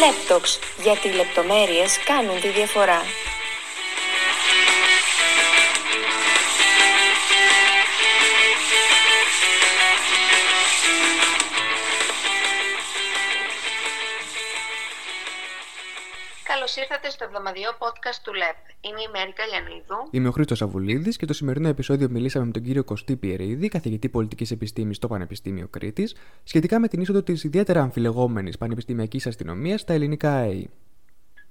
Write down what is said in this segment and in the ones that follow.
Λέπτοξ, γιατί οι λεπτομέρειες κάνουν τη διαφορά. Καλώς ήρθατε στο εβδομαδιαίο podcast του ΛΕΠ. Είμαι η Μέρη Καλιανίδου. Είμαι ο Χρήστος Αβουλίδης και το σημερινό επεισόδιο μιλήσαμε με τον κύριο Κωστή Πιερίδη, καθηγητή πολιτικής επιστήμης στο Πανεπιστήμιο Κρήτης, σχετικά με την είσοδο της ιδιαίτερα αμφιλεγόμενης πανεπιστημιακής αστυνομίας στα ελληνικά ΑΕΗ.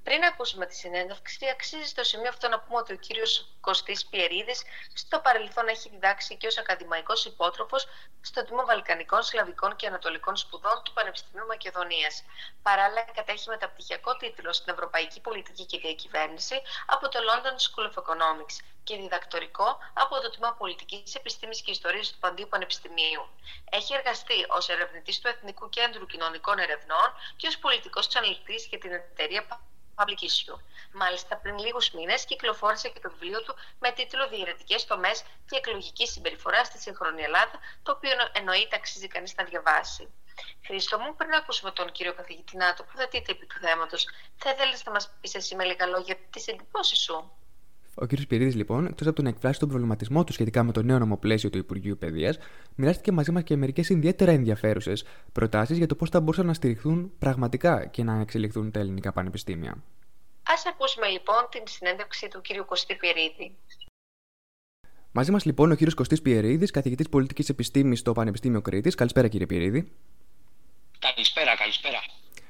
Πριν ακούσουμε τη συνέντευξη, αξίζει στο σημείο αυτό να πούμε ότι ο κύριος Κωστής Πιερίδης στο παρελθόν έχει διδάξει και ως ακαδημαϊκός υπότροφος στο Τμήμα Βαλκανικών, Σλαβικών και Ανατολικών Σπουδών του Πανεπιστημίου Μακεδονίας. Παράλληλα, κατέχει μεταπτυχιακό τίτλο στην Ευρωπαϊκή Πολιτική και Διακυβέρνηση από το London School of Economics και διδακτορικό από το Τμήμα Πολιτικής Επιστήμης και Ιστορίας του Παντίου Πανεπιστημίου. Έχει εργαστεί ως ερευνητής του Εθνικού Κέντρου Κοινωνικών Ερευνών και ως πολιτικός αναλυτής για την εταιρεία public issue. Μάλιστα, πριν λίγους μήνες κυκλοφόρησε και το βιβλίο του με τίτλο Διαιρετικές τομές και εκλογική συμπεριφορά στη σύγχρονη Ελλάδα, το οποίο εννοείται αξίζει κανείς να διαβάσει. Χρήστο μου, πριν ακούσουμε τον κύριο καθηγητή Νάτο που θετείται επί του θέματος, θα ήθελες να μας πεις εσύ με λίγα λόγια τις εντυπώσεις σου; Ο κ. Πυρίδης, λοιπόν, εκτός από το να εκφράσει τον προβληματισμό του σχετικά με το νέο νομοπλαίσιο του Υπουργείου Παιδείας, μοιράστηκε μαζί μας και μερικές ιδιαίτερα ενδιαφέρουσες προτάσεις για το πώς θα μπορούσαν να στηριχθούν πραγματικά και να εξελιχθούν τα ελληνικά πανεπιστήμια. Α ακούσουμε λοιπόν την συνέντευξη του κ. Κωστή Πυρίδη. Μαζί μας λοιπόν ο κ. Κωστής Πιερίδη, καθηγητής πολιτικής επιστήμης στο Πανεπιστήμιο Κρήτης. Καλησπέρα, κύριε Πιερίδη. Καλησπέρα, καλησπέρα.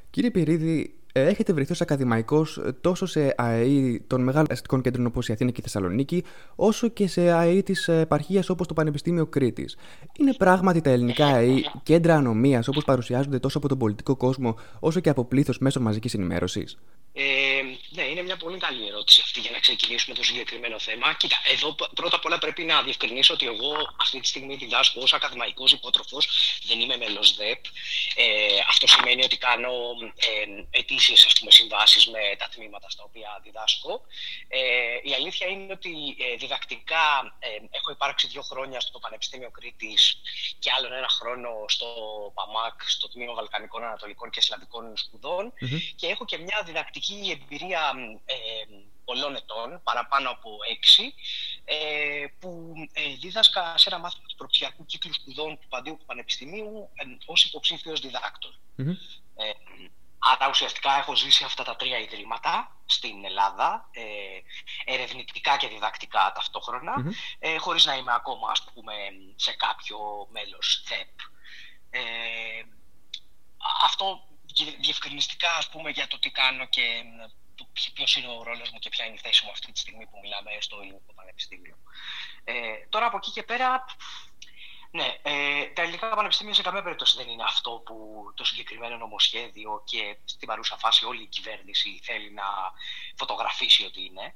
Κύριε Πιερίδη, ε, έχετε βρεθεί ως ακαδημαϊκός ε, τόσο σε ΑΕΗ των μεγάλων αστικών κέντρων όπως η Αθήνα και η Θεσσαλονίκη, όσο και σε ΑΕΗ της ε, επαρχίας όπως το Πανεπιστήμιο Κρήτης. Είναι πράγματι τα ελληνικά ΑΕΗ κέντρα ανομίας όπως παρουσιάζονται τόσο από τον πολιτικό κόσμο όσο και από πλήθος μέσω μαζικής ενημέρωσης; Ε, ναι, είναι μια πολύ καλή ερώτηση αυτή για να ξεκινήσουμε το συγκεκριμένο θέμα. Κοίτα, εδώ πρώτα απ' όλα πρέπει να διευκρινίσω ότι εγώ αυτή τη στιγμή διδάσκω ως ακαδημαϊκός υπότροφος, δεν είμαι μέλος ΔΕΠ. Ε, αυτό σημαίνει ότι κάνω ε, αιτήσει συμβάσεις με τα τμήματα στα οποία διδάσκω. Ε, η αλήθεια είναι ότι ε, διδακτικά ε, έχω υπάρξει δύο χρόνια στο Πανεπιστήμιο Κρήτης και άλλον ένα χρόνο στο ΠΑΜΑΚ, στο Τμήμα Βαλκανικών Ανατολικών και Σλαβικών και έχω και μια διδακτική η εμπειρία ε, πολλών ετών, παραπάνω από έξι, ε, που ε, δίδασκα σε ένα μάθημα του προπτυχιακού κύκλου σπουδών του Παντίου του Πανεπιστημίου ε, ως υποψήφιος Ε, άρα ουσιαστικά έχω ζήσει αυτά τα τρία ιδρύματα στην Ελλάδα, ε, ερευνητικά και διδακτικά ταυτόχρονα, ε, χωρίς να είμαι ακόμα ας πούμε, σε κάποιο μέλος ΔΕΠ. Ε, αυτό διευκρινιστικά ας πούμε για το τι κάνω και ποιος είναι ο ρόλος μου και ποια είναι η θέση μου αυτή τη στιγμή που μιλάμε στο Ελληνικό Πανεπιστήμιο. Ε, τώρα από εκεί και πέρα, ναι, ε, τα ελληνικά πανεπιστήμια σε καμία περίπτωση δεν είναι αυτό που το συγκεκριμένο νομοσχέδιο και στην παρούσα φάση όλη η κυβέρνηση θέλει να φωτογραφίσει ότι είναι.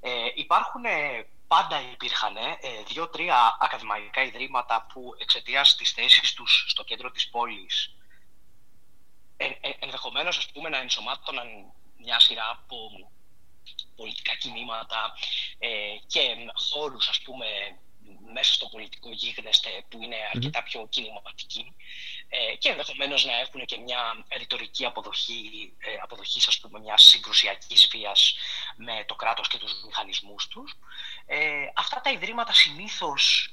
Ε, υπάρχουν, ε, πάντα υπήρχαν ε, δύο-τρία ακαδημαϊκά ιδρύματα που εξαιτίας της θέσης τους στο κέντρο της πόλης ε, ε, ενδεχομένως ας πούμε, να ενσωμάτωναν μια σειρά από πολιτικά κινήματα ε, και χώρους ας πούμε, μέσα στο πολιτικό γίγνεσθε που είναι αρκετά πιο κινηματικοί ε, και ενδεχομένως να έχουν και μια ρητορική αποδοχή, ε, αποδοχής ας πούμε μιας συγκρουσιακής βίας με το κράτος και τους μηχανισμούς τους. Ε, αυτά τα ιδρύματα συνήθως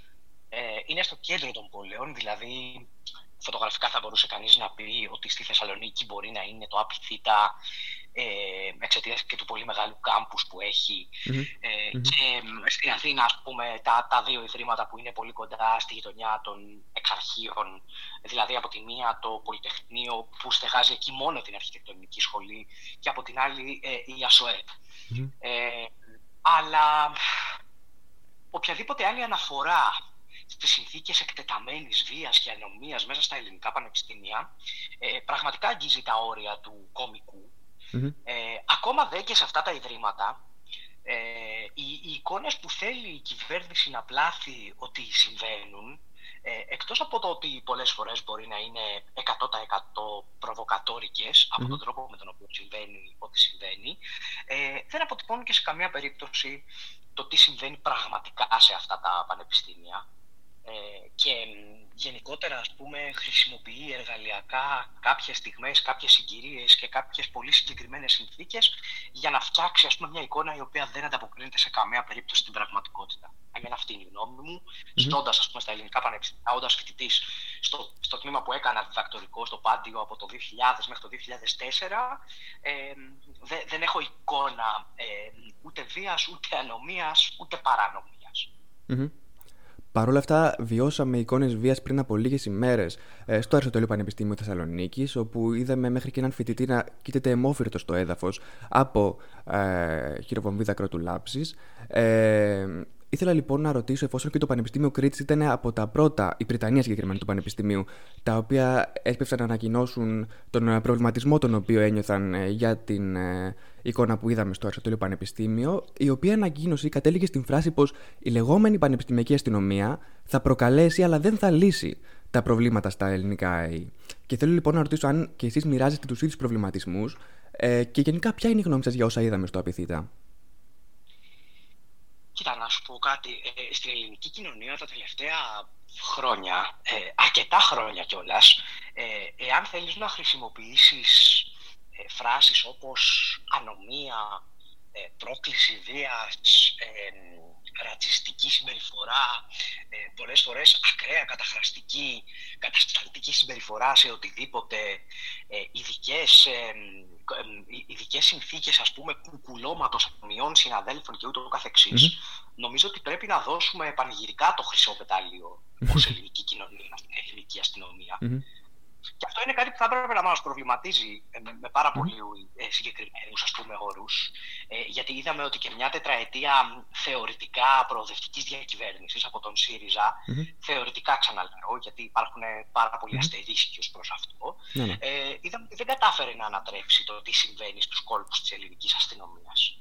ε, είναι στο κέντρο των πόλεων, δηλαδή φωτογραφικά θα μπορούσε κανείς να πει ότι στη Θεσσαλονίκη μπορεί να είναι το ΑΠΙΘΙΤΑ ε, εξαιτίας και του πολύ μεγάλου κάμπους που εχει ε, και στην Αθήνα ας πούμε τα, τα δύο ιδρύματα που είναι πολύ κοντά στη γειτονιά των εξαρχείων δηλαδή από τη μία το Πολυτεχνείο που στεγάζει εκεί μόνο την αρχιτεκτονική σχολή και από την άλλη ε, η ΑΣΟΕΠ. Ε, αλλά οποιαδήποτε άλλη αναφορά στις συνθήκες εκτεταμένης βίας και ανομίας μέσα στα ελληνικά πανεπιστήμια ε, πραγματικά αγγίζει τα όρια του κομικου Ε, ακόμα δε και σε αυτά τα ιδρύματα ε, οι, οι εικόνες που θέλει η κυβέρνηση να πλάθει ότι συμβαίνουν ε, εκτός από το ότι πολλές φορές μπορεί να είναι 100% προβοκατόρικες από τον τρόπο με τον οποίο συμβαίνει ό,τι συμβαίνει, ε, δεν αποτυπώνουν και σε καμία περίπτωση το τι συμβαίνει πραγματικά σε αυτά τα πανεπιστήμια και γενικότερα ας πούμε χρησιμοποιεί εργαλειακά κάποιες στιγμές, κάποιες συγκυρίες και κάποιες πολύ συγκεκριμένες συνθήκες για να φτιάξει ας πούμε μια εικόνα η οποία δεν ανταποκρίνεται σε καμία περίπτωση στην πραγματικότητα. Εμένα αυτή είναι η γνώμη μου. Mm-hmm. Στώντα, ας πούμε, στα ελληνικά πανεπιστήμια, όντας φοιτητής στο, στο τμήμα που έκανα διδακτορικό στο Πάντιο από το 2000 μέχρι το 2004, ε, δε, δεν έχω εικόνα ε, ούτε βίας, ούτε ανομίας, ούτε παρανομίας. Mm-hmm. Παρ' όλα αυτά, βιώσαμε εικόνες βίας πριν από λίγες ημέρες ε, στο Αριστοτέλειο Πανεπιστήμιο Θεσσαλονίκης, όπου είδαμε μέχρι και έναν φοιτητή να κοίταται αιμόφυρτο στο έδαφος από ε, χειροβομβίδα κρότου λάψη. Ε, Ήθελα λοιπόν να ρωτήσω, εφόσον και το Πανεπιστήμιο Κρήτης ήταν από τα πρώτα, η Βρυτανία συγκεκριμένα του Πανεπιστημίου, τα οποία έσπευσαν να ανακοινώσουν τον προβληματισμό τον οποίο ένιωθαν ε, για την ε, εικόνα που είδαμε στο Αριστοτέλειο Πανεπιστήμιο, η οποία ανακοίνωση κατέληγε στην φράση πως η λεγόμενη πανεπιστημιακή αστυνομία θα προκαλέσει αλλά δεν θα λύσει τα προβλήματα στα ελληνικά ΑΕΗ. Και θέλω λοιπόν να ρωτήσω αν και εσείς μοιράζεστε τους ίδιους προβληματισμούς ε, και γενικά ποια είναι η γνώμη σας για όσα είδαμε στο Απιθύτα. Κοίτα, να σου πω κάτι. Ε, στην ελληνική κοινωνία τα τελευταία χρόνια, ε, αρκετά χρόνια κιόλας, ε, εάν θέλεις να χρησιμοποιήσεις ε, φράσεις όπως ανομία, ε, πρόκληση βίας, ε, ρατσιστική συμπεριφορά, ε, πολλές φορές ακραία καταχραστική, κατασταλτική συμπεριφορά σε οτιδήποτε, ε, ειδικές, ε, ειδικές συνθήκες ας πούμε κουκουλώματος αμοιών συναδέλφων και ούτω καθεξής, νομίζω ότι πρέπει να δώσουμε πανηγυρικά το χρυσό πετάλιο ως ελληνική κοινωνία, στην ελληνική και αυτό είναι κάτι που θα έπρεπε να μας προβληματίζει ε, με, με πάρα πολύ ε, συγκεκριμένους όρους. Ε, γιατί είδαμε ότι και μια τετραετία θεωρητικά προοδευτικής διακυβέρνησης από τον ΣΥΡΙΖΑ, θεωρητικά ξαναλέω, γιατί υπάρχουν πάρα πολλοί mm-hmm. αστερίσκοι ως προς αυτό, ναι, ναι. ε, είδαμε ότι δεν κατάφερε να ανατρέψει το τι συμβαίνει στους κόλπους της ελληνικής αστυνομίας.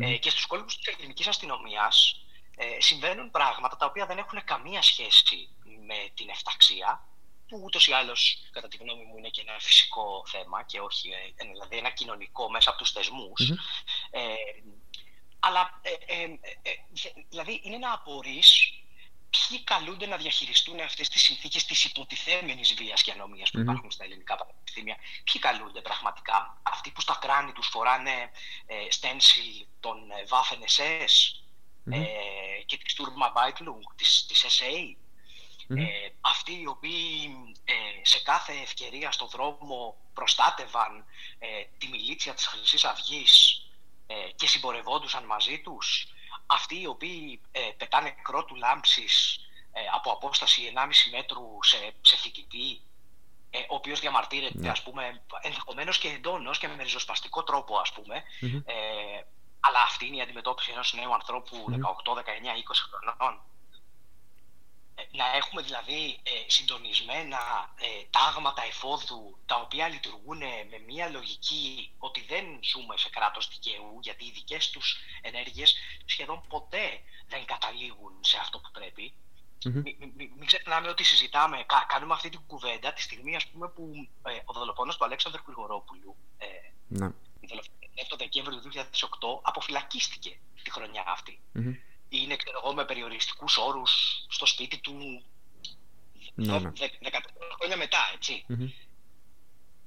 Ε, και στους κόλπους της ελληνικής αστυνομίας ε, συμβαίνουν πράγματα τα οποία δεν έχουν καμία σχέση με την εφταξία που ούτως ή άλλως, κατά τη γνώμη μου, είναι και ένα φυσικό θέμα και όχι ε, δηλαδή ένα κοινωνικό μέσα από τους θεσμου Ε, αλλά ε, ε, ε, δηλαδή είναι να απορρεί ποιοι καλούνται να διαχειριστούν αυτές τις συνθήκες της υποτιθέμενης βίας και ανομίας που υπάρχουν στα ελληνικά πανεπιστήμια. Ποιοι καλούνται πραγματικά; Αυτοί που στα κράνη τους φοράνε ε, στένσιλ των Waffen SS και της Sturmbannbeitlung, της SA ε, αυτοί οι οποίοι ε, σε κάθε ευκαιρία στον δρόμο προστάτευαν ε, τη μιλίτσια της χρυσής αυγής και συμπορευόντουσαν μαζί τους, αυτοί οι οποίοι πετάνε κρότου λάμψης από απόσταση 1,5 μέτρου σε, σε φοιτητή, ο οποίος διαμαρτύρεται, ναι. ας πούμε, ενδεχομένως και εντόνως και με ριζοσπαστικό τρόπο, ας πουμε αλλά αυτή είναι η αντιμετώπιση ενός νέου ανθρώπου 18, 19, 20 χρονών να έχουμε δηλαδή ε, συντονισμένα ε, τάγματα εφόδου τα οποία λειτουργούν με μια λογική ότι δεν ζούμε σε κράτος δικαίου γιατί οι δικές τους ενέργειες σχεδόν ποτέ δεν καταλήγουν σε αυτό που πρεπει Μην ξεχνάμε ότι συζητάμε, κάνουμε αυτή την κουβέντα τη στιγμή ας πούμε, που ε, ο δολοφόνος του Αλέξανδρου Γρηγορόπουλου ε, ναι. το Δεκέμβριο του 2008 αποφυλακίστηκε τη χρονιά είναι ξέρω εγώ, με περιοριστικούς όρους στο σπίτι του. Ναι, ναι. 14 χρόνια μετά, έτσι. Mm-hmm.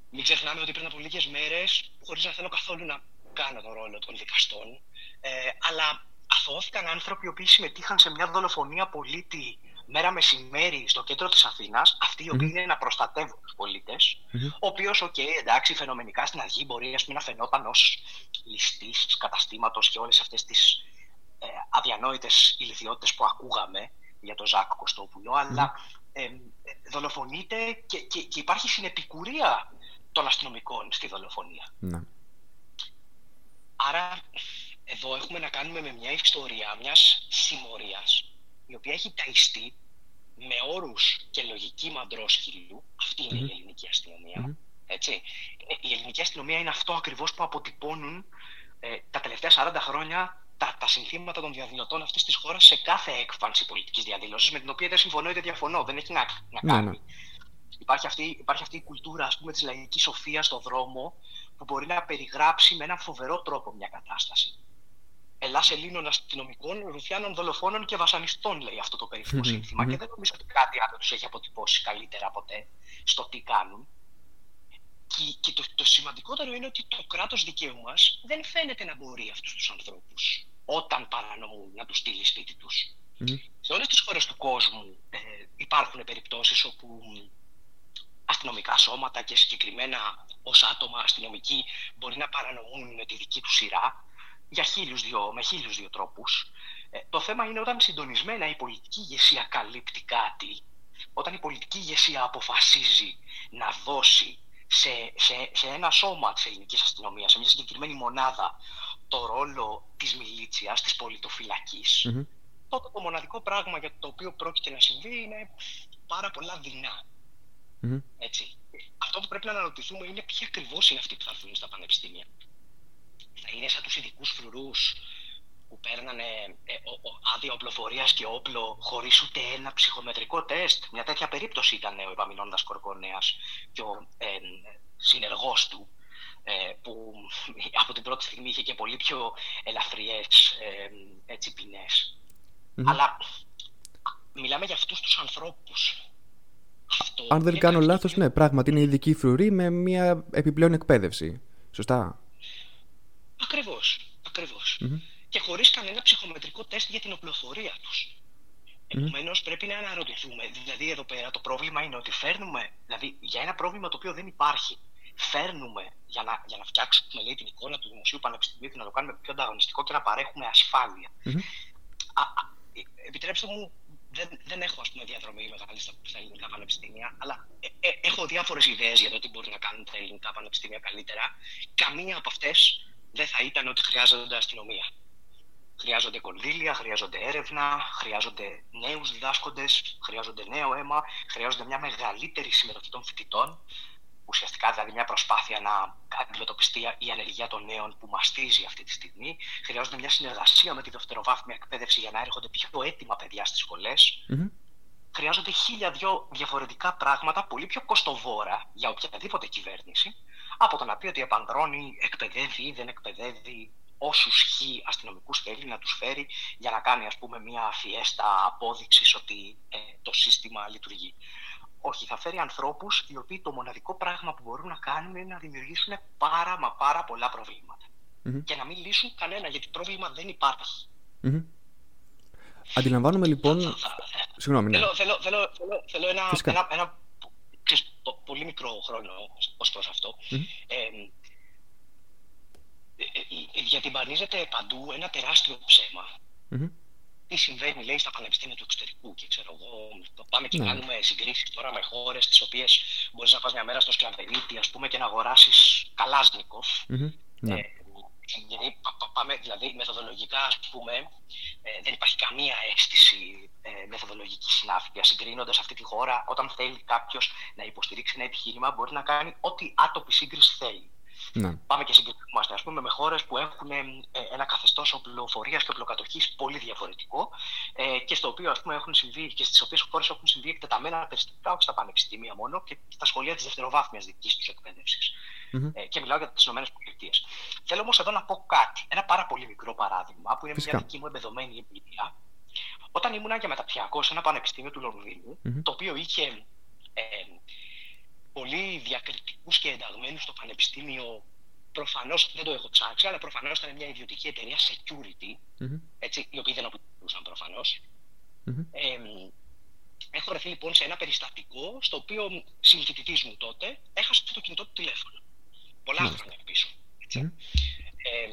Μην ξεχνάμε ότι πριν από λίγες μέρες, χωρίς να θέλω καθόλου να κάνω τον ρόλο των δικαστών, ε, αλλά αθωώθηκαν άνθρωποι οι οποίοι συμμετείχαν σε μια δολοφονία πολίτη μέρα μεσημέρι στο κέντρο της Αθήνας, αυτοί οι οποίοι mm-hmm. είναι να προστατεύουν τους πολίτες, mm-hmm. ο οποίος, OK, okay, εντάξει, φαινομενικά στην αρχή μπορεί ας πούμε, να φαινόταν ως ληστής καταστήματος και όλες αυτές τις ε, αδιανόητες ηλιθιότητες που ακούγαμε για τον Ζακ Κωστόπουλο, αλλά ε, δολοφονείται και, και, και, υπάρχει συνεπικουρία των αστυνομικών στη δολοφονία. Ναι. Άρα εδώ έχουμε να κάνουμε με μια ιστορία μιας συμμορίας η οποία έχει ταϊστεί με όρους και λογική μαντρόσκυλου. Αυτή είναι η ελληνική αστυνομία. Έτσι. Η ελληνική αστυνομία είναι αυτό ακριβώς που αποτυπώνουν ε, τα τελευταία 40 χρόνια τα, τα συνθήματα των διαδηλωτών αυτής της χώρας σε κάθε έκφανση πολιτικής διαδήλωσης, με την οποία δεν συμφωνώ είτε διαφωνώ. Δεν έχει να, να ναι, κάνει. Ναι. Υπάρχει, αυτή, υπάρχει αυτή η κουλτούρα ας πούμε, της λαϊκής σοφίας στον δρόμο που μπορεί να περιγράψει με έναν φοβερό τρόπο μια κατάσταση. Ελλάς Ελλήνων αστυνομικών, ρουφιάνων, δολοφόνων και βασανιστών, λέει αυτό το περίφημο σύνθημα. Και δεν νομίζω ότι κάτι άλλο τους έχει αποτυπώσει καλύτερα ποτέ στο τι κάνουν. Και, και το, το σημαντικότερο είναι ότι το κράτος δικαίου μας δεν φαίνεται να μπορεί αυτούς τους ανθρώπους όταν παρανομούν να τους στείλει σπίτι τους. Σε όλες τις χώρες του κόσμου ε, υπάρχουν περιπτώσεις όπου αστυνομικά σώματα και συγκεκριμένα ως άτομα αστυνομικοί μπορεί να παρανομούν με τη δική τους σειρά για χίλιους δυο, με χίλιους δύο τρόπους. Ε, το θέμα είναι όταν συντονισμένα η πολιτική ηγεσία καλύπτει κάτι, όταν η πολιτική ηγεσία αποφασίζει να δώσει σε, σε, σε ένα σώμα της ελληνικής αστυνομίας, σε μια συγκεκριμένη μονάδα, το ρόλο της μιλίτσιας, της πολιτοφυλακής, mm-hmm. τότε το μοναδικό πράγμα για το οποίο πρόκειται να συμβεί είναι πάρα πολλά δεινά. Mm-hmm. Έτσι. Αυτό που πρέπει να αναρωτηθούμε είναι ποιοι ακριβώς είναι αυτοί που θα έρθουν στα πανεπιστήμια θα είναι σαν τους ειδικούς φρουρούς που παίρνανε ε, άδεια οπλοφορίας και όπλο χωρίς ούτε ένα ψυχομετρικό τεστ. Μια τέτοια περίπτωση ήταν ο Επαμινώντα Κορκονέας και ο ε, συνεργός του, ε, που από την πρώτη στιγμή είχε και πολύ πιο ελαφριές ε, ποινές. Αλλά μιλάμε για αυτούς τους ανθρώπους. Αν δεν κάνω λάθος, ναι, πράγματι είναι ειδική φρουρή με μια επιπλέον εκπαίδευση. Σωστά; Ακριβώς. Ακριβώς. Mm-hmm. Και χωρίς κανένα ψυχομετρικό τεστ για την οπλοφορία τους. Mm-hmm. Επομένως, πρέπει να αναρωτηθούμε. Δηλαδή, εδώ πέρα το πρόβλημα είναι ότι φέρνουμε, δηλαδή για ένα πρόβλημα το οποίο δεν υπάρχει, φέρνουμε για να, για να φτιάξουμε λέει, την εικόνα του Δημοσίου Πανεπιστημίου και να το κάνουμε πιο ανταγωνιστικό και να παρέχουμε ασφάλεια. Mm-hmm. Α, α, επιτρέψτε μου, δεν, δεν έχω ας πούμε, διαδρομή μεγάλη στα, στα ελληνικά πανεπιστήμια, αλλά ε, ε, έχω διάφορες ιδέες για το τι μπορεί να κάνουν τα ελληνικά πανεπιστήμια καλύτερα. Καμία από αυτές δεν θα ήταν ότι χρειάζονται αστυνομία. Χρειάζονται κονδύλια, χρειάζονται έρευνα, χρειάζονται νέους διδάσκοντες, χρειάζονται νέο αίμα, χρειάζονται μια μεγαλύτερη συμμετοχή των φοιτητών. Ουσιαστικά δηλαδή μια προσπάθεια να αντιμετωπιστεί η ανεργία των νέων που μαστίζει αυτή τη στιγμή. Χρειάζονται μια συνεργασία με τη δευτεροβάθμια εκπαίδευση για να έρχονται πιο έτοιμα παιδιά στις σχολε Χρειάζονται χίλια δυο διαφορετικά πράγματα, πολύ πιο κοστοβόρα για οποιαδήποτε κυβέρνηση, από το να πει ότι επανδρώνει, εκπαιδεύει ή δεν εκπαιδεύει όσους χ αστυνομικούς θέλει να τους φέρει για να κάνει ας πούμε μια φιέστα απόδειξης ότι ε, το σύστημα λειτουργεί. Όχι, θα φέρει ανθρώπους οι οποίοι το μοναδικό πράγμα που μπορούν να κάνουν είναι να δημιουργήσουν πάρα μα πάρα πολλά Και να μην λύσουν κανένα, γιατί πρόβλημα δεν υπάρχει. Mm-hmm. Αντιλαμβάνομαι λοιπόν. Συγγνώμη, ναι. Θέλω, θέλω, θέλω, θέλω ένα, ένα, ένα πολύ μικρό χρόνο ως προς αυτό. Mm-hmm. Ε, ε, διατυμπανίζεται παντού ένα τεράστιο ψέμα. Mm-hmm. Τι συμβαίνει, λέει, στα πανεπιστήμια του εξωτερικού και ξέρω εγώ, πάμε και mm-hmm. κάνουμε συγκρίσεις τώρα με χώρες τις οποίες μπορείς να πας μια μέρα στο σκλαβενίτη, ας πούμε, και να αγοράσεις καλάσνικοφ. Mm-hmm. Ε, γιατί πάμε, δηλαδή μεθοδολογικά, ας πούμε, ε, δεν υπάρχει καμία αίσθηση ε, μεθοδολογικής συνάφειας. Συγκρίνοντας αυτή τη χώρα, όταν θέλει κάποιος να υποστηρίξει ένα επιχείρημα, μπορεί να κάνει ό,τι άτοπη σύγκριση θέλει. Ναι. Πάμε και συγκρινόμαστε ας πούμε, με χώρες που έχουν ε, ένα καθεστώς οπλοφορίας και οπλοκατοχής πολύ διαφορετικό ε, και στο οποίο ας πούμε, έχουν συμβεί και στις οποίες χώρες έχουν συμβεί εκτεταμένα περιστατικά, όχι στα πανεπιστήμια μόνο και στα σχολεία της δευτεροβάθμιας δικής τους εκπαίδευσης. Mm-hmm. Ε, και μιλάω για τις ΗΠΑ. Θέλω όμως εδώ να πω κάτι, ένα πάρα πολύ μικρό παράδειγμα που είναι Φυσικά. μια δική μου εμπεδομένη εμπειρία. Όταν ήμουν και μεταπτυχιακός σε ένα πανεπιστήμιο του Λονδίνου, mm-hmm. το οποίο είχε ε, πολύ διακριτικούς και ενταγμένους στο πανεπιστήμιο. Προφανώς δεν το έχω ψάξει, αλλά προφανώς ήταν μια ιδιωτική εταιρεία security, mm-hmm. έτσι, οι οποίοι δεν οπλικούσαν προφανώς. Mm-hmm. Ε, έχω βρεθεί λοιπόν σε ένα περιστατικό στο οποίο συμφοιτητή μου τότε έχασε το κινητό του τηλέφωνο. Πολλά mm-hmm. χρόνια πίσω. Έτσι. Ε,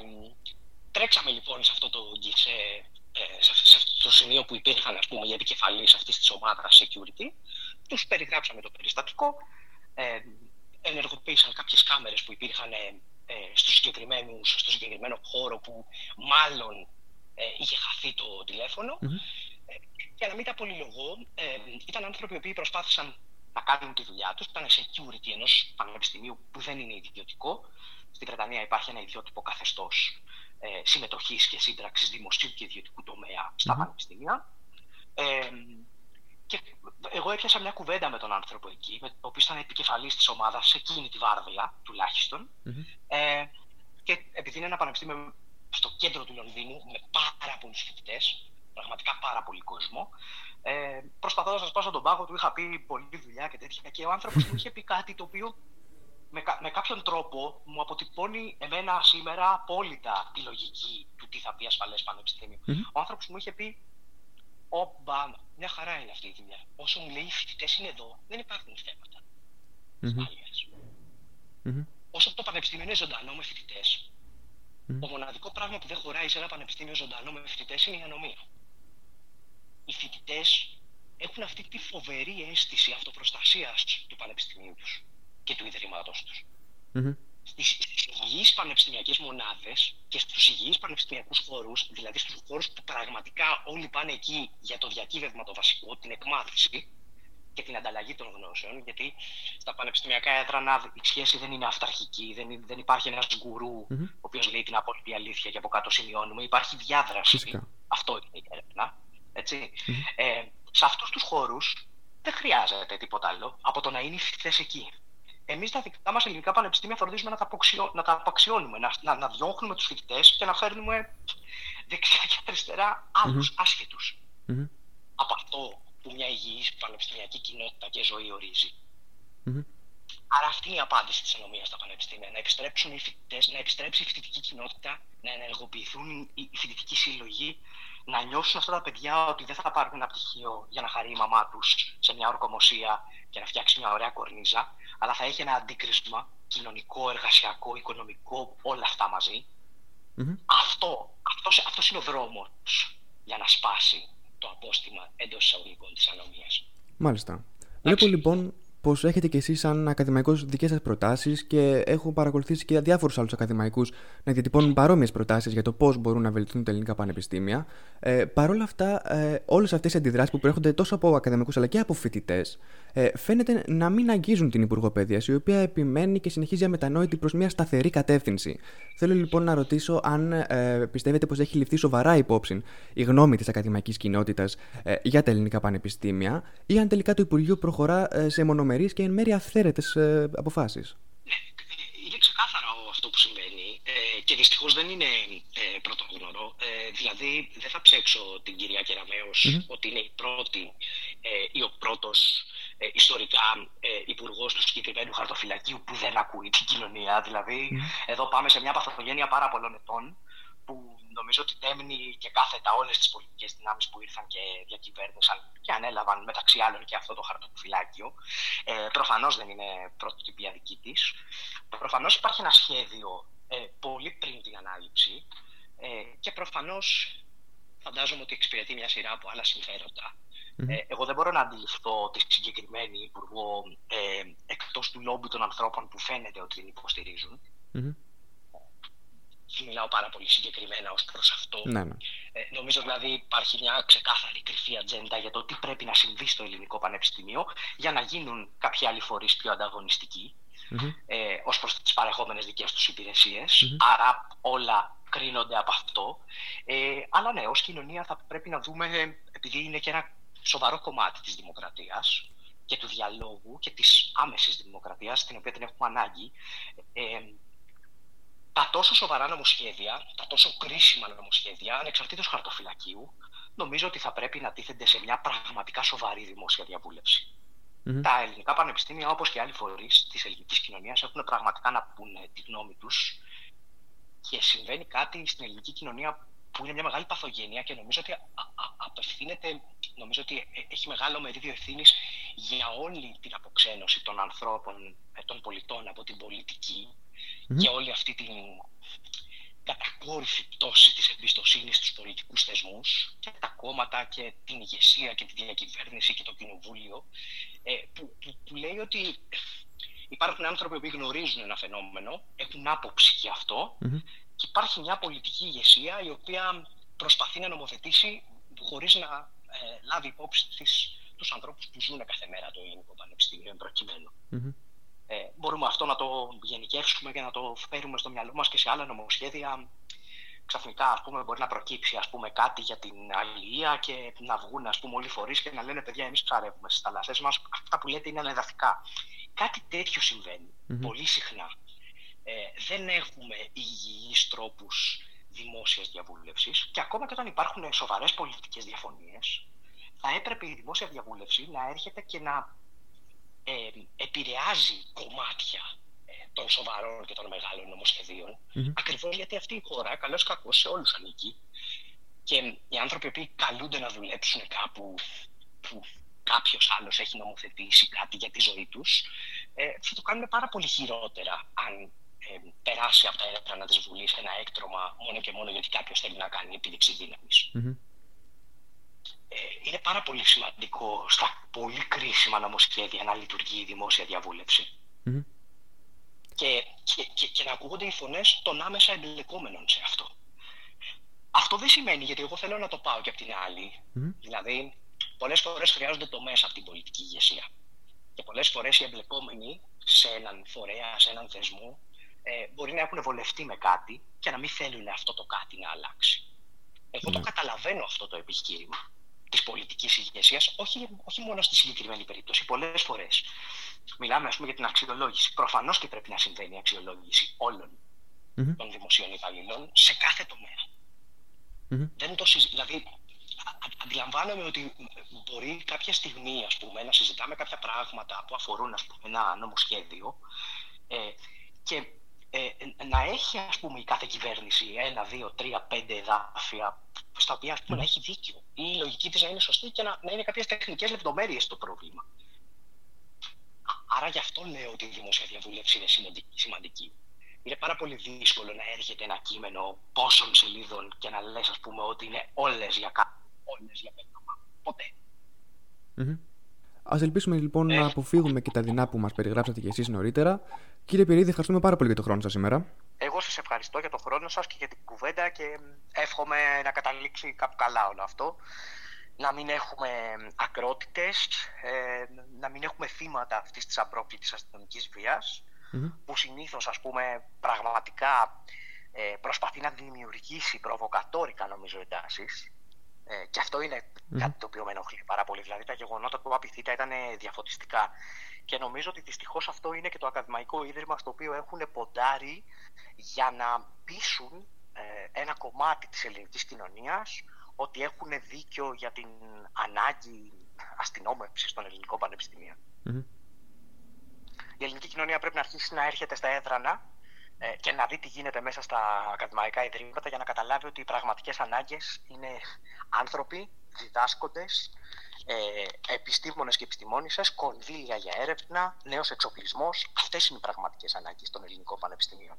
τρέξαμε λοιπόν σε αυτό το γκισέ, ε, σε αυτό το σημείο που υπήρχαν ας πούμε, οι επικεφαλείς αυτής της ομάδας security, τους περιγράψαμε το περιστατικό, ε, ενεργοποίησαν κάποιες κάμερες που υπήρχαν ε, ε στο συγκεκριμένο χώρο που μάλλον ε, είχε χαθεί το τηλέφωνο. Mm-hmm. για να μην τα πολυλογώ, ε, ήταν άνθρωποι που προσπάθησαν να κάνουν τη δουλειά τους. Ήταν security ενός πανεπιστημίου που δεν είναι ιδιωτικό. Στην Βρετανία υπάρχει ένα ιδιωτικό καθεστώς ε, συμμετοχής και σύντραξη δημοσίου και ιδιωτικού τομέα στα mm-hmm. πανεπιστήμια. Ε, και εγώ έπιασα μια κουβέντα με τον άνθρωπο εκεί, με, ο οποίος ήταν επικεφαλής της ομάδας σε εκείνη τη βάρδια τουλάχιστον. Mm-hmm. Ε, και επειδή είναι ένα πανεπιστήμιο στο κέντρο του Λονδίνου με πάρα πολλούς φοιτητές, πραγματικά πάρα πολύ κόσμο. Ε, Προσπαθώντας να σπάσω τον πάγο του, είχα πει πολλή δουλειά και τέτοια. Και ο άνθρωπος μου είχε πει κάτι το οποίο με, με κάποιον τρόπο μου αποτυπώνει εμένα σήμερα απόλυτα τη λογική του τι θα πει ασφαλές Ο άνθρωπος μου είχε πει: Ωπα, μια χαρά είναι αυτή η δουλειά. Όσο μου λέει οι φοιτητές είναι εδώ, δεν υπάρχουν θέματα ασφάλεια. Όσο το πανεπιστήμιο είναι ζωντανό με φοιτητε το μοναδικό πράγμα που δεν χωράει σε ένα πανεπιστήμιο ζωντανό με φοιτητές είναι η ανομία. Οι φοιτητές έχουν αυτή τη φοβερή αίσθηση αυτοπροστασίας του πανεπιστημίου τους και του ιδρύματό τους. Mm-hmm. Στις υγιείς πανεπιστημιακές μονάδες και στους υγιείς πανεπιστημιακούς χώρους, δηλαδή στους χώρους που πραγματικά όλοι πάνε εκεί για το διακύβευμα το βασικό, την εκμάθηση, και την ανταλλαγή των γνώσεων, γιατί στα πανεπιστημιακά έδρανα η σχέση δεν είναι αυταρχική, δεν, δεν υπάρχει ένας γκουρού mm-hmm. ο οποίος λέει την απόλυτη αλήθεια και από κάτω σημειώνουμε. Υπάρχει διάδραση. Φυσικά. Αυτό είναι η έρευνα. Έτσι. Mm-hmm. Ε, σε αυτούς τους χώρους δεν χρειάζεται τίποτα άλλο από το να είναι οι φοιτητέ εκεί. Εμείς τα δικά μας ελληνικά πανεπιστήμια φροντίζουμε να τα, αποξιώ, να τα απαξιώνουμε, να, να, να διώχνουμε τους φοιτητές και να φέρνουμε δεξιά και αριστερά άλλους mm-hmm. άσχετους. Mm-hmm. Από αυτό που μια υγιής πανεπιστημιακή κοινότητα και ζωή ορίζει. Mm-hmm. Άρα αυτή είναι η απάντηση της ενομία στα πανεπιστήμια. Να επιστρέψουν οι φοιτητές, να επιστρέψει η φοιτητική κοινότητα, να ενεργοποιηθούν οι φοιτητικοί σύλλογοι, να νιώσουν αυτά τα παιδιά ότι δεν θα πάρουν ένα πτυχίο για να χαρεί η μαμά τους σε μια ορκομοσία και να φτιάξει μια ωραία κορνίζα, αλλά θα έχει ένα αντίκρισμα κοινωνικό, εργασιακό, οικονομικό, όλα αυτά μαζί. Mm-hmm. Αυτό, αυτός, αυτός είναι ο δρόμος για να σπάσει το απόστημα εντός εισαγωγικών της ανομία. Μάλιστα. Βλέπω λοιπόν πως έχετε κι εσείς, σαν ακαδημαϊκός, δικές σας προτάσεις και έχω παρακολουθήσει και διάφορους άλλους ακαδημαϊκούς να διατυπώνουν παρόμοιες προτάσεις για το πώς μπορούν να βελτιωθούν τα ελληνικά πανεπιστήμια. Ε, Παρ' όλα αυτά, ε, όλες αυτές οι αντιδράσεις που προέρχονται τόσο από ακαδημαϊκούς αλλά και από φοιτητές, ε, φαίνεται να μην αγγίζουν την Υπουργό Παιδεία, η οποία επιμένει και συνεχίζει αμετανόητη προς μια σταθερή κατεύθυνση. Θέλω λοιπόν να ρωτήσω αν ε, πιστεύετε πως έχει ληφθεί σοβαρά υπόψη η γνώμη της ακαδημαϊκής κοινότητας ε, για τα ελληνικά πανεπιστήμια ή αν τελικά το Υπουργείο προχωρά ε, σε μονομερεί και εν μέρει αυθαίρετες ε, αποφάσεις. Ναι, είναι ξεκάθαρο αυτό που συμβαίνει ε, και δυστυχώς δεν είναι ε, πρωτόγνωρο. Ε, δηλαδή, δεν θα ψέξω την κυρία Κεραμέως ότι είναι η πρώτη ή ο πρώτος ε, ιστορικά ε, υπουργός του συγκεκριμένου χαρτοφυλακίου που δεν ακούει την κοινωνία. Δηλαδή, εδώ πάμε σε μια παθογένεια πάρα πολλών ετών που νομίζω ότι τέμνει και κάθετα όλες τις πολιτικές δυνάμεις που ήρθαν και διακυβέρνησαν και ανέλαβαν μεταξύ άλλων και αυτό το χαρτοφυλάκιο. Ε, Προφανώς δεν είναι πρωτοτυπία δική της. Προφανώς υπάρχει ένα σχέδιο ε, πολύ πριν την ανάληψη ε, και προφανώς φαντάζομαι ότι εξυπηρετεί μια σειρά από άλλα συμφέροντα ε, εγώ δεν μπορώ να αντιληφθώ τη συγκεκριμένη υπουργό ε, εκτός του λόμπι των ανθρώπων που φαίνεται ότι την υποστηρίζουν. Mm-hmm. Μιλάω πάρα πολύ συγκεκριμένα ως προς αυτό. Ναι, ναι. Ε, νομίζω δηλαδή υπάρχει μια ξεκάθαρη κρυφή ατζέντα για το τι πρέπει να συμβεί στο ελληνικό πανεπιστήμιο για να γίνουν κάποιοι άλλοι φορείς πιο ανταγωνιστικοί mm-hmm. ε, ως προς τις παρεχόμενες δικές τους υπηρεσίες. Mm-hmm. Άρα όλα κρίνονται από αυτό. Ε, αλλά ναι, ως κοινωνία θα πρέπει να δούμε, επειδή είναι και ένα σοβαρό κομμάτι της δημοκρατίας και του διαλόγου και της άμεσης δημοκρατίας, την οποία την έχουμε ανάγκη, ε, τα τόσο σοβαρά νομοσχέδια, τα τόσο κρίσιμα νομοσχέδια, ανεξαρτήτως χαρτοφυλακίου, νομίζω ότι θα πρέπει να τίθενται σε μια πραγματικά σοβαρή δημόσια Τα ελληνικά πανεπιστήμια, όπως και άλλοι φορείς της ελληνικής κοινωνίας, έχουν πραγματικά να πούνε τη γνώμη τους και συμβαίνει κάτι στην ελληνική κοινωνία που είναι μια μεγάλη παθογένεια και νομίζω ότι απευθύνεται, νομίζω ότι ε, έχει μεγάλο μερίδιο ευθύνης για όλη την αποξένωση των ανθρώπων, ε, των πολιτών από την πολιτική mm-hmm. και όλη αυτή την κατακόρυφη πτώση της εμπιστοσύνης στους πολιτικούς θεσμούς και τα κόμματα και την ηγεσία και τη διακυβέρνηση και το κοινοβούλιο ε, που, που, που λέει ότι υπάρχουν άνθρωποι που γνωρίζουν ένα φαινόμενο, έχουν άποψη για αυτό mm-hmm και υπάρχει μια πολιτική ηγεσία η οποία προσπαθεί να νομοθετήσει χωρίς να ε, λάβει υπόψη της τους ανθρώπους που ζουν κάθε μέρα το ελληνικό πανεπιστήμιο προκειμένου. Mm-hmm. Ε, μπορούμε αυτό να το γενικεύσουμε και να το φέρουμε στο μυαλό μας και σε άλλα νομοσχέδια. Ξαφνικά ας πούμε, μπορεί να προκύψει ας πούμε, κάτι για την αλληλεία και να βγουν ας πούμε, όλοι οι φορείς και να λένε παιδιά εμείς ψαρεύουμε στις θάλασσες μας. Αυτά που λέτε είναι ανεδαφικά. Κάτι τέτοιο πολύ συχνά ε, δεν έχουμε υγιείς τρόπους δημόσιας διαβούλευσης και ακόμα και όταν υπάρχουν σοβαρές πολιτικές διαφωνίες, θα έπρεπε η δημόσια διαβούλευση να έρχεται και να ε, επηρεάζει κομμάτια ε, των σοβαρών και των μεγάλων νομοσχεδίων, mm-hmm. ακριβώς γιατί αυτή η χώρα, καλώς κακώς, σε όλους ανήκει. Και οι άνθρωποι που καλούνται να δουλέψουν κάπου που κάποιος άλλος έχει νομοθετήσει κάτι για τη ζωή τους, ε, θα το κάνουμε πάρα πολύ χειρότερα αν ε, περάσει από τα έδρανα της Βουλής ένα έκτρωμα μόνο και μόνο γιατί κάποιος θέλει να κάνει επίδειξη Ε, είναι πάρα πολύ σημαντικό στα πολύ κρίσιμα νομοσχέδια να λειτουργεί η δημόσια Και, και, και, και να ακούγονται οι φωνές των άμεσα εμπλεκόμενων σε αυτό. Αυτό δεν σημαίνει, γιατί εγώ θέλω να το πάω και από την άλλη. Δηλαδή, πολλές φορές χρειάζονται το μέσα από την πολιτική ηγεσία. Και πολλές φορές οι εμπλεκόμενοι σε έναν φορέα, σε έναν θεσμό, ε, μπορεί να έχουν βολευτεί με κάτι και να μην θέλουν αυτό το κάτι να αλλάξει. Εγώ το ναι. καταλαβαίνω αυτό το επιχείρημα της πολιτικής ηγεσίας, όχι, όχι μόνο στη συγκεκριμένη περίπτωση. Πολλές φορές μιλάμε ας πούμε, για την αξιολόγηση. Προφανώς και πρέπει να συμβαίνει η αξιολόγηση των δημοσίων υπαλλήλων σε κάθε τομέα. Δεν το συζη... Δηλαδή, αντιλαμβάνομαι ότι μπορεί κάποια στιγμή ας πούμε, να συζητάμε κάποια πράγματα που αφορούν ας πούμε, ένα νομοσχέδιο ε, και ε, να έχει ας πούμε, η κάθε κυβέρνηση ένα, δύο, τρία, πέντε εδάφια στα οποία ας πούμε, να έχει δίκιο ή η λογική της να είναι σωστή και να, να είναι κάποιες τεχνικές λεπτομέρειες το πρόβλημα. Άρα γι' αυτό λέω ότι η δημοσία διαβούλευση είναι σημαντική. Είναι πάρα πολύ δύσκολο να έρχεται ένα κείμενο πόσων σελίδων και να λες ας πούμε ότι είναι όλες για κάτι όλες για Ποτέ. Α ελπίσουμε λοιπόν να αποφύγουμε και τα δεινά που μας περιγράψατε κι εσείς νωρίτερα. Κύριε Πυρίδη, ευχαριστούμε πάρα πολύ για τον χρόνο σας σήμερα. Εγώ σας ευχαριστώ για τον χρόνο σας και για την κουβέντα και εύχομαι να καταλήξει κάπου καλά όλο αυτό. Να μην έχουμε ακρότητες, ε, να μην έχουμε θύματα αυτής της απρόκλητης αστυνομικής βίας, που συνήθως, ας πούμε, πραγματικά ε, προσπαθεί να δημιουργήσει προβοκατόρικα νομίζω εντάσεις ε, και αυτό είναι mm. κάτι το οποίο με ενοχλεί πάρα πολύ. Δηλαδή τα γεγονότα του Απιθύτα ήταν διαφωτιστικά. Και νομίζω ότι δυστυχώς αυτό είναι και το ακαδημαϊκό ίδρυμα στο οποίο έχουν ποντάρει για να πείσουν ε, ένα κομμάτι της ελληνικής κοινωνίας ότι έχουν δίκιο για την ανάγκη αστυνόμευσης των ελληνικών πανεπιστημίων. Mm-hmm. Η ελληνική κοινωνία πρέπει να αρχίσει να έρχεται στα έδρανα ε, και να δει τι γίνεται μέσα στα ακαδημαϊκά ιδρύματα για να καταλάβει ότι οι πραγματικές ανάγκες είναι άνθρωποι, διδάσκοντες, ε, επιστήμονες και επιστημόνισσες, κονδύλια για έρευνα, νέος εξοπλισμός. Αυτές είναι οι πραγματικές ανάγκες των ελληνικών πανεπιστημίων.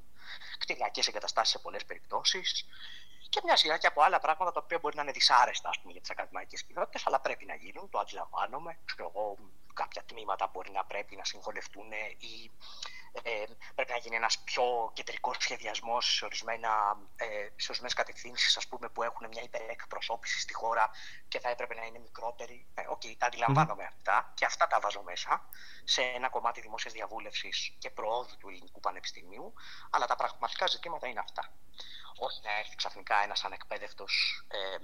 Κτηριακές εγκαταστάσεις σε πολλές περιπτώσεις και μια σειρά και από άλλα πράγματα τα οποία μπορεί να είναι δυσάρεστα πούμε, για τις ακαδημαϊκές κοινότητες, αλλά πρέπει να γίνουν, το αντιλαμβάνομαι. Ξέρω εγώ, κάποια τμήματα μπορεί να πρέπει να συγχωνευτούν ή ε, πρέπει να γίνει ένας πιο κεντρικός σχεδιασμός σε, ορισμένα, ε, σε ορισμένες κατευθύνσεις ας πούμε, που έχουν μια υπερεκπροσώπηση στη χώρα και θα έπρεπε να είναι μικρότερη. Ε, OK, okay, τα αντιλαμβάνομαι mm. αυτά και αυτά τα βάζω μέσα σε ένα κομμάτι δημόσιας διαβούλευσης και προόδου του ελληνικού πανεπιστημίου, αλλά τα πραγματικά ζητήματα είναι αυτά. Όχι να έρθει ξαφνικά ένας ανεκπαίδευτος ε,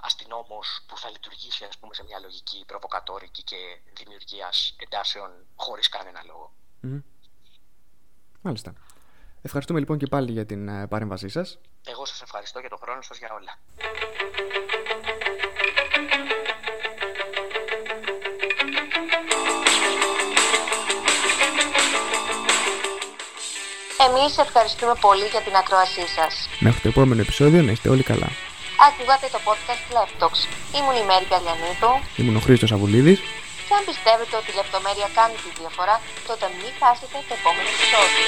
αστυνόμος που θα λειτουργήσει ας πούμε, σε μια λογική προβοκατόρικη και δημιουργίας εντάσεων χωρίς κανένα λόγο. Mm. Μάλιστα. Ευχαριστούμε λοιπόν και πάλι για την ε, παρέμβασή σας. Εγώ σας ευχαριστώ για τον χρόνο σας για όλα. Εμείς ευχαριστούμε πολύ για την ακρόασή σας. Μέχρι το επόμενο επεισόδιο να είστε όλοι καλά. Ακούγατε το podcast Laptox. Ήμουν η Μέρη Καλιανίδου. Ήμουν ο Χρήστος Αβουλίδης. Και αν πιστεύετε ότι η λεπτομέρεια κάνει τη διαφορά, τότε μην χάσετε το επόμενο επεισόδιο.